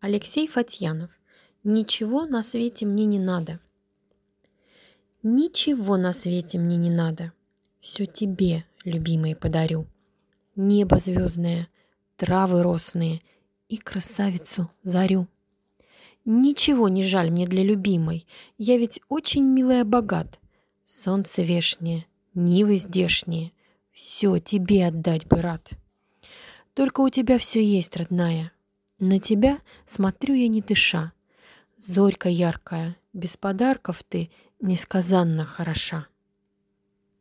Алексей Фатьянов. Ничего на свете мне не надо. Ничего на свете мне не надо. Все тебе, любимый, подарю. Небо звездное, травы росные и красавицу зарю. Ничего не жаль мне для любимой, я ведь очень милая богат. Солнце вешнее, нивы здешние, все тебе отдать бы рад. Только у тебя все есть, родная, на тебя смотрю я не дыша. Зорька яркая, без подарков ты несказанно хороша.